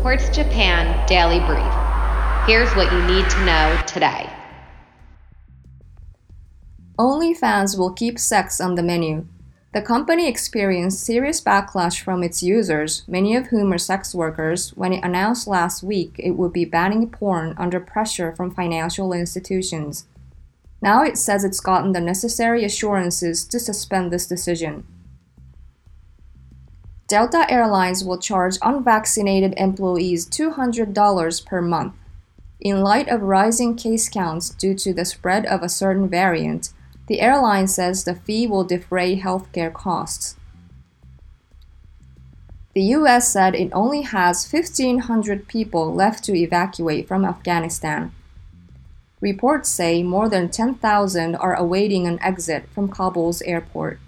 Quartz Japan Daily Brief. Here's what you need to know today. OnlyFans will keep sex on the menu. The company experienced serious backlash from its users, many of whom are sex workers, when it announced last week it would be banning porn under pressure from financial institutions. Now it says it's gotten the necessary assurances to suspend this decision. Delta Airlines will charge unvaccinated employees $200 per month. In light of rising case counts due to the spread of a certain variant, the airline says the fee will defray healthcare costs. The US said it only has 1,500 people left to evacuate from Afghanistan. Reports say more than 10,000 are awaiting an exit from Kabul's airport.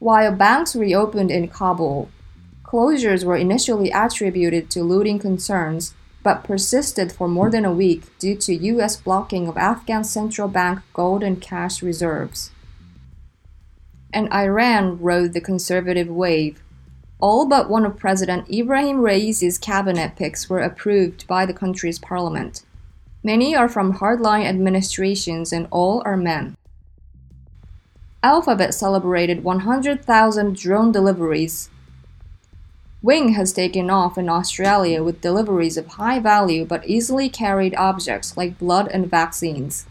While banks reopened in Kabul, closures were initially attributed to looting concerns but persisted for more than a week due to U.S. blocking of Afghan central bank gold and cash reserves. And Iran rode the conservative wave. All but one of President Ibrahim Raisi's cabinet picks were approved by the country's parliament. Many are from hardline administrations and all are men. Alphabet celebrated 100,000 drone deliveries Wing has taken off in Australia with deliveries of high value but easily carried objects like blood and vaccines.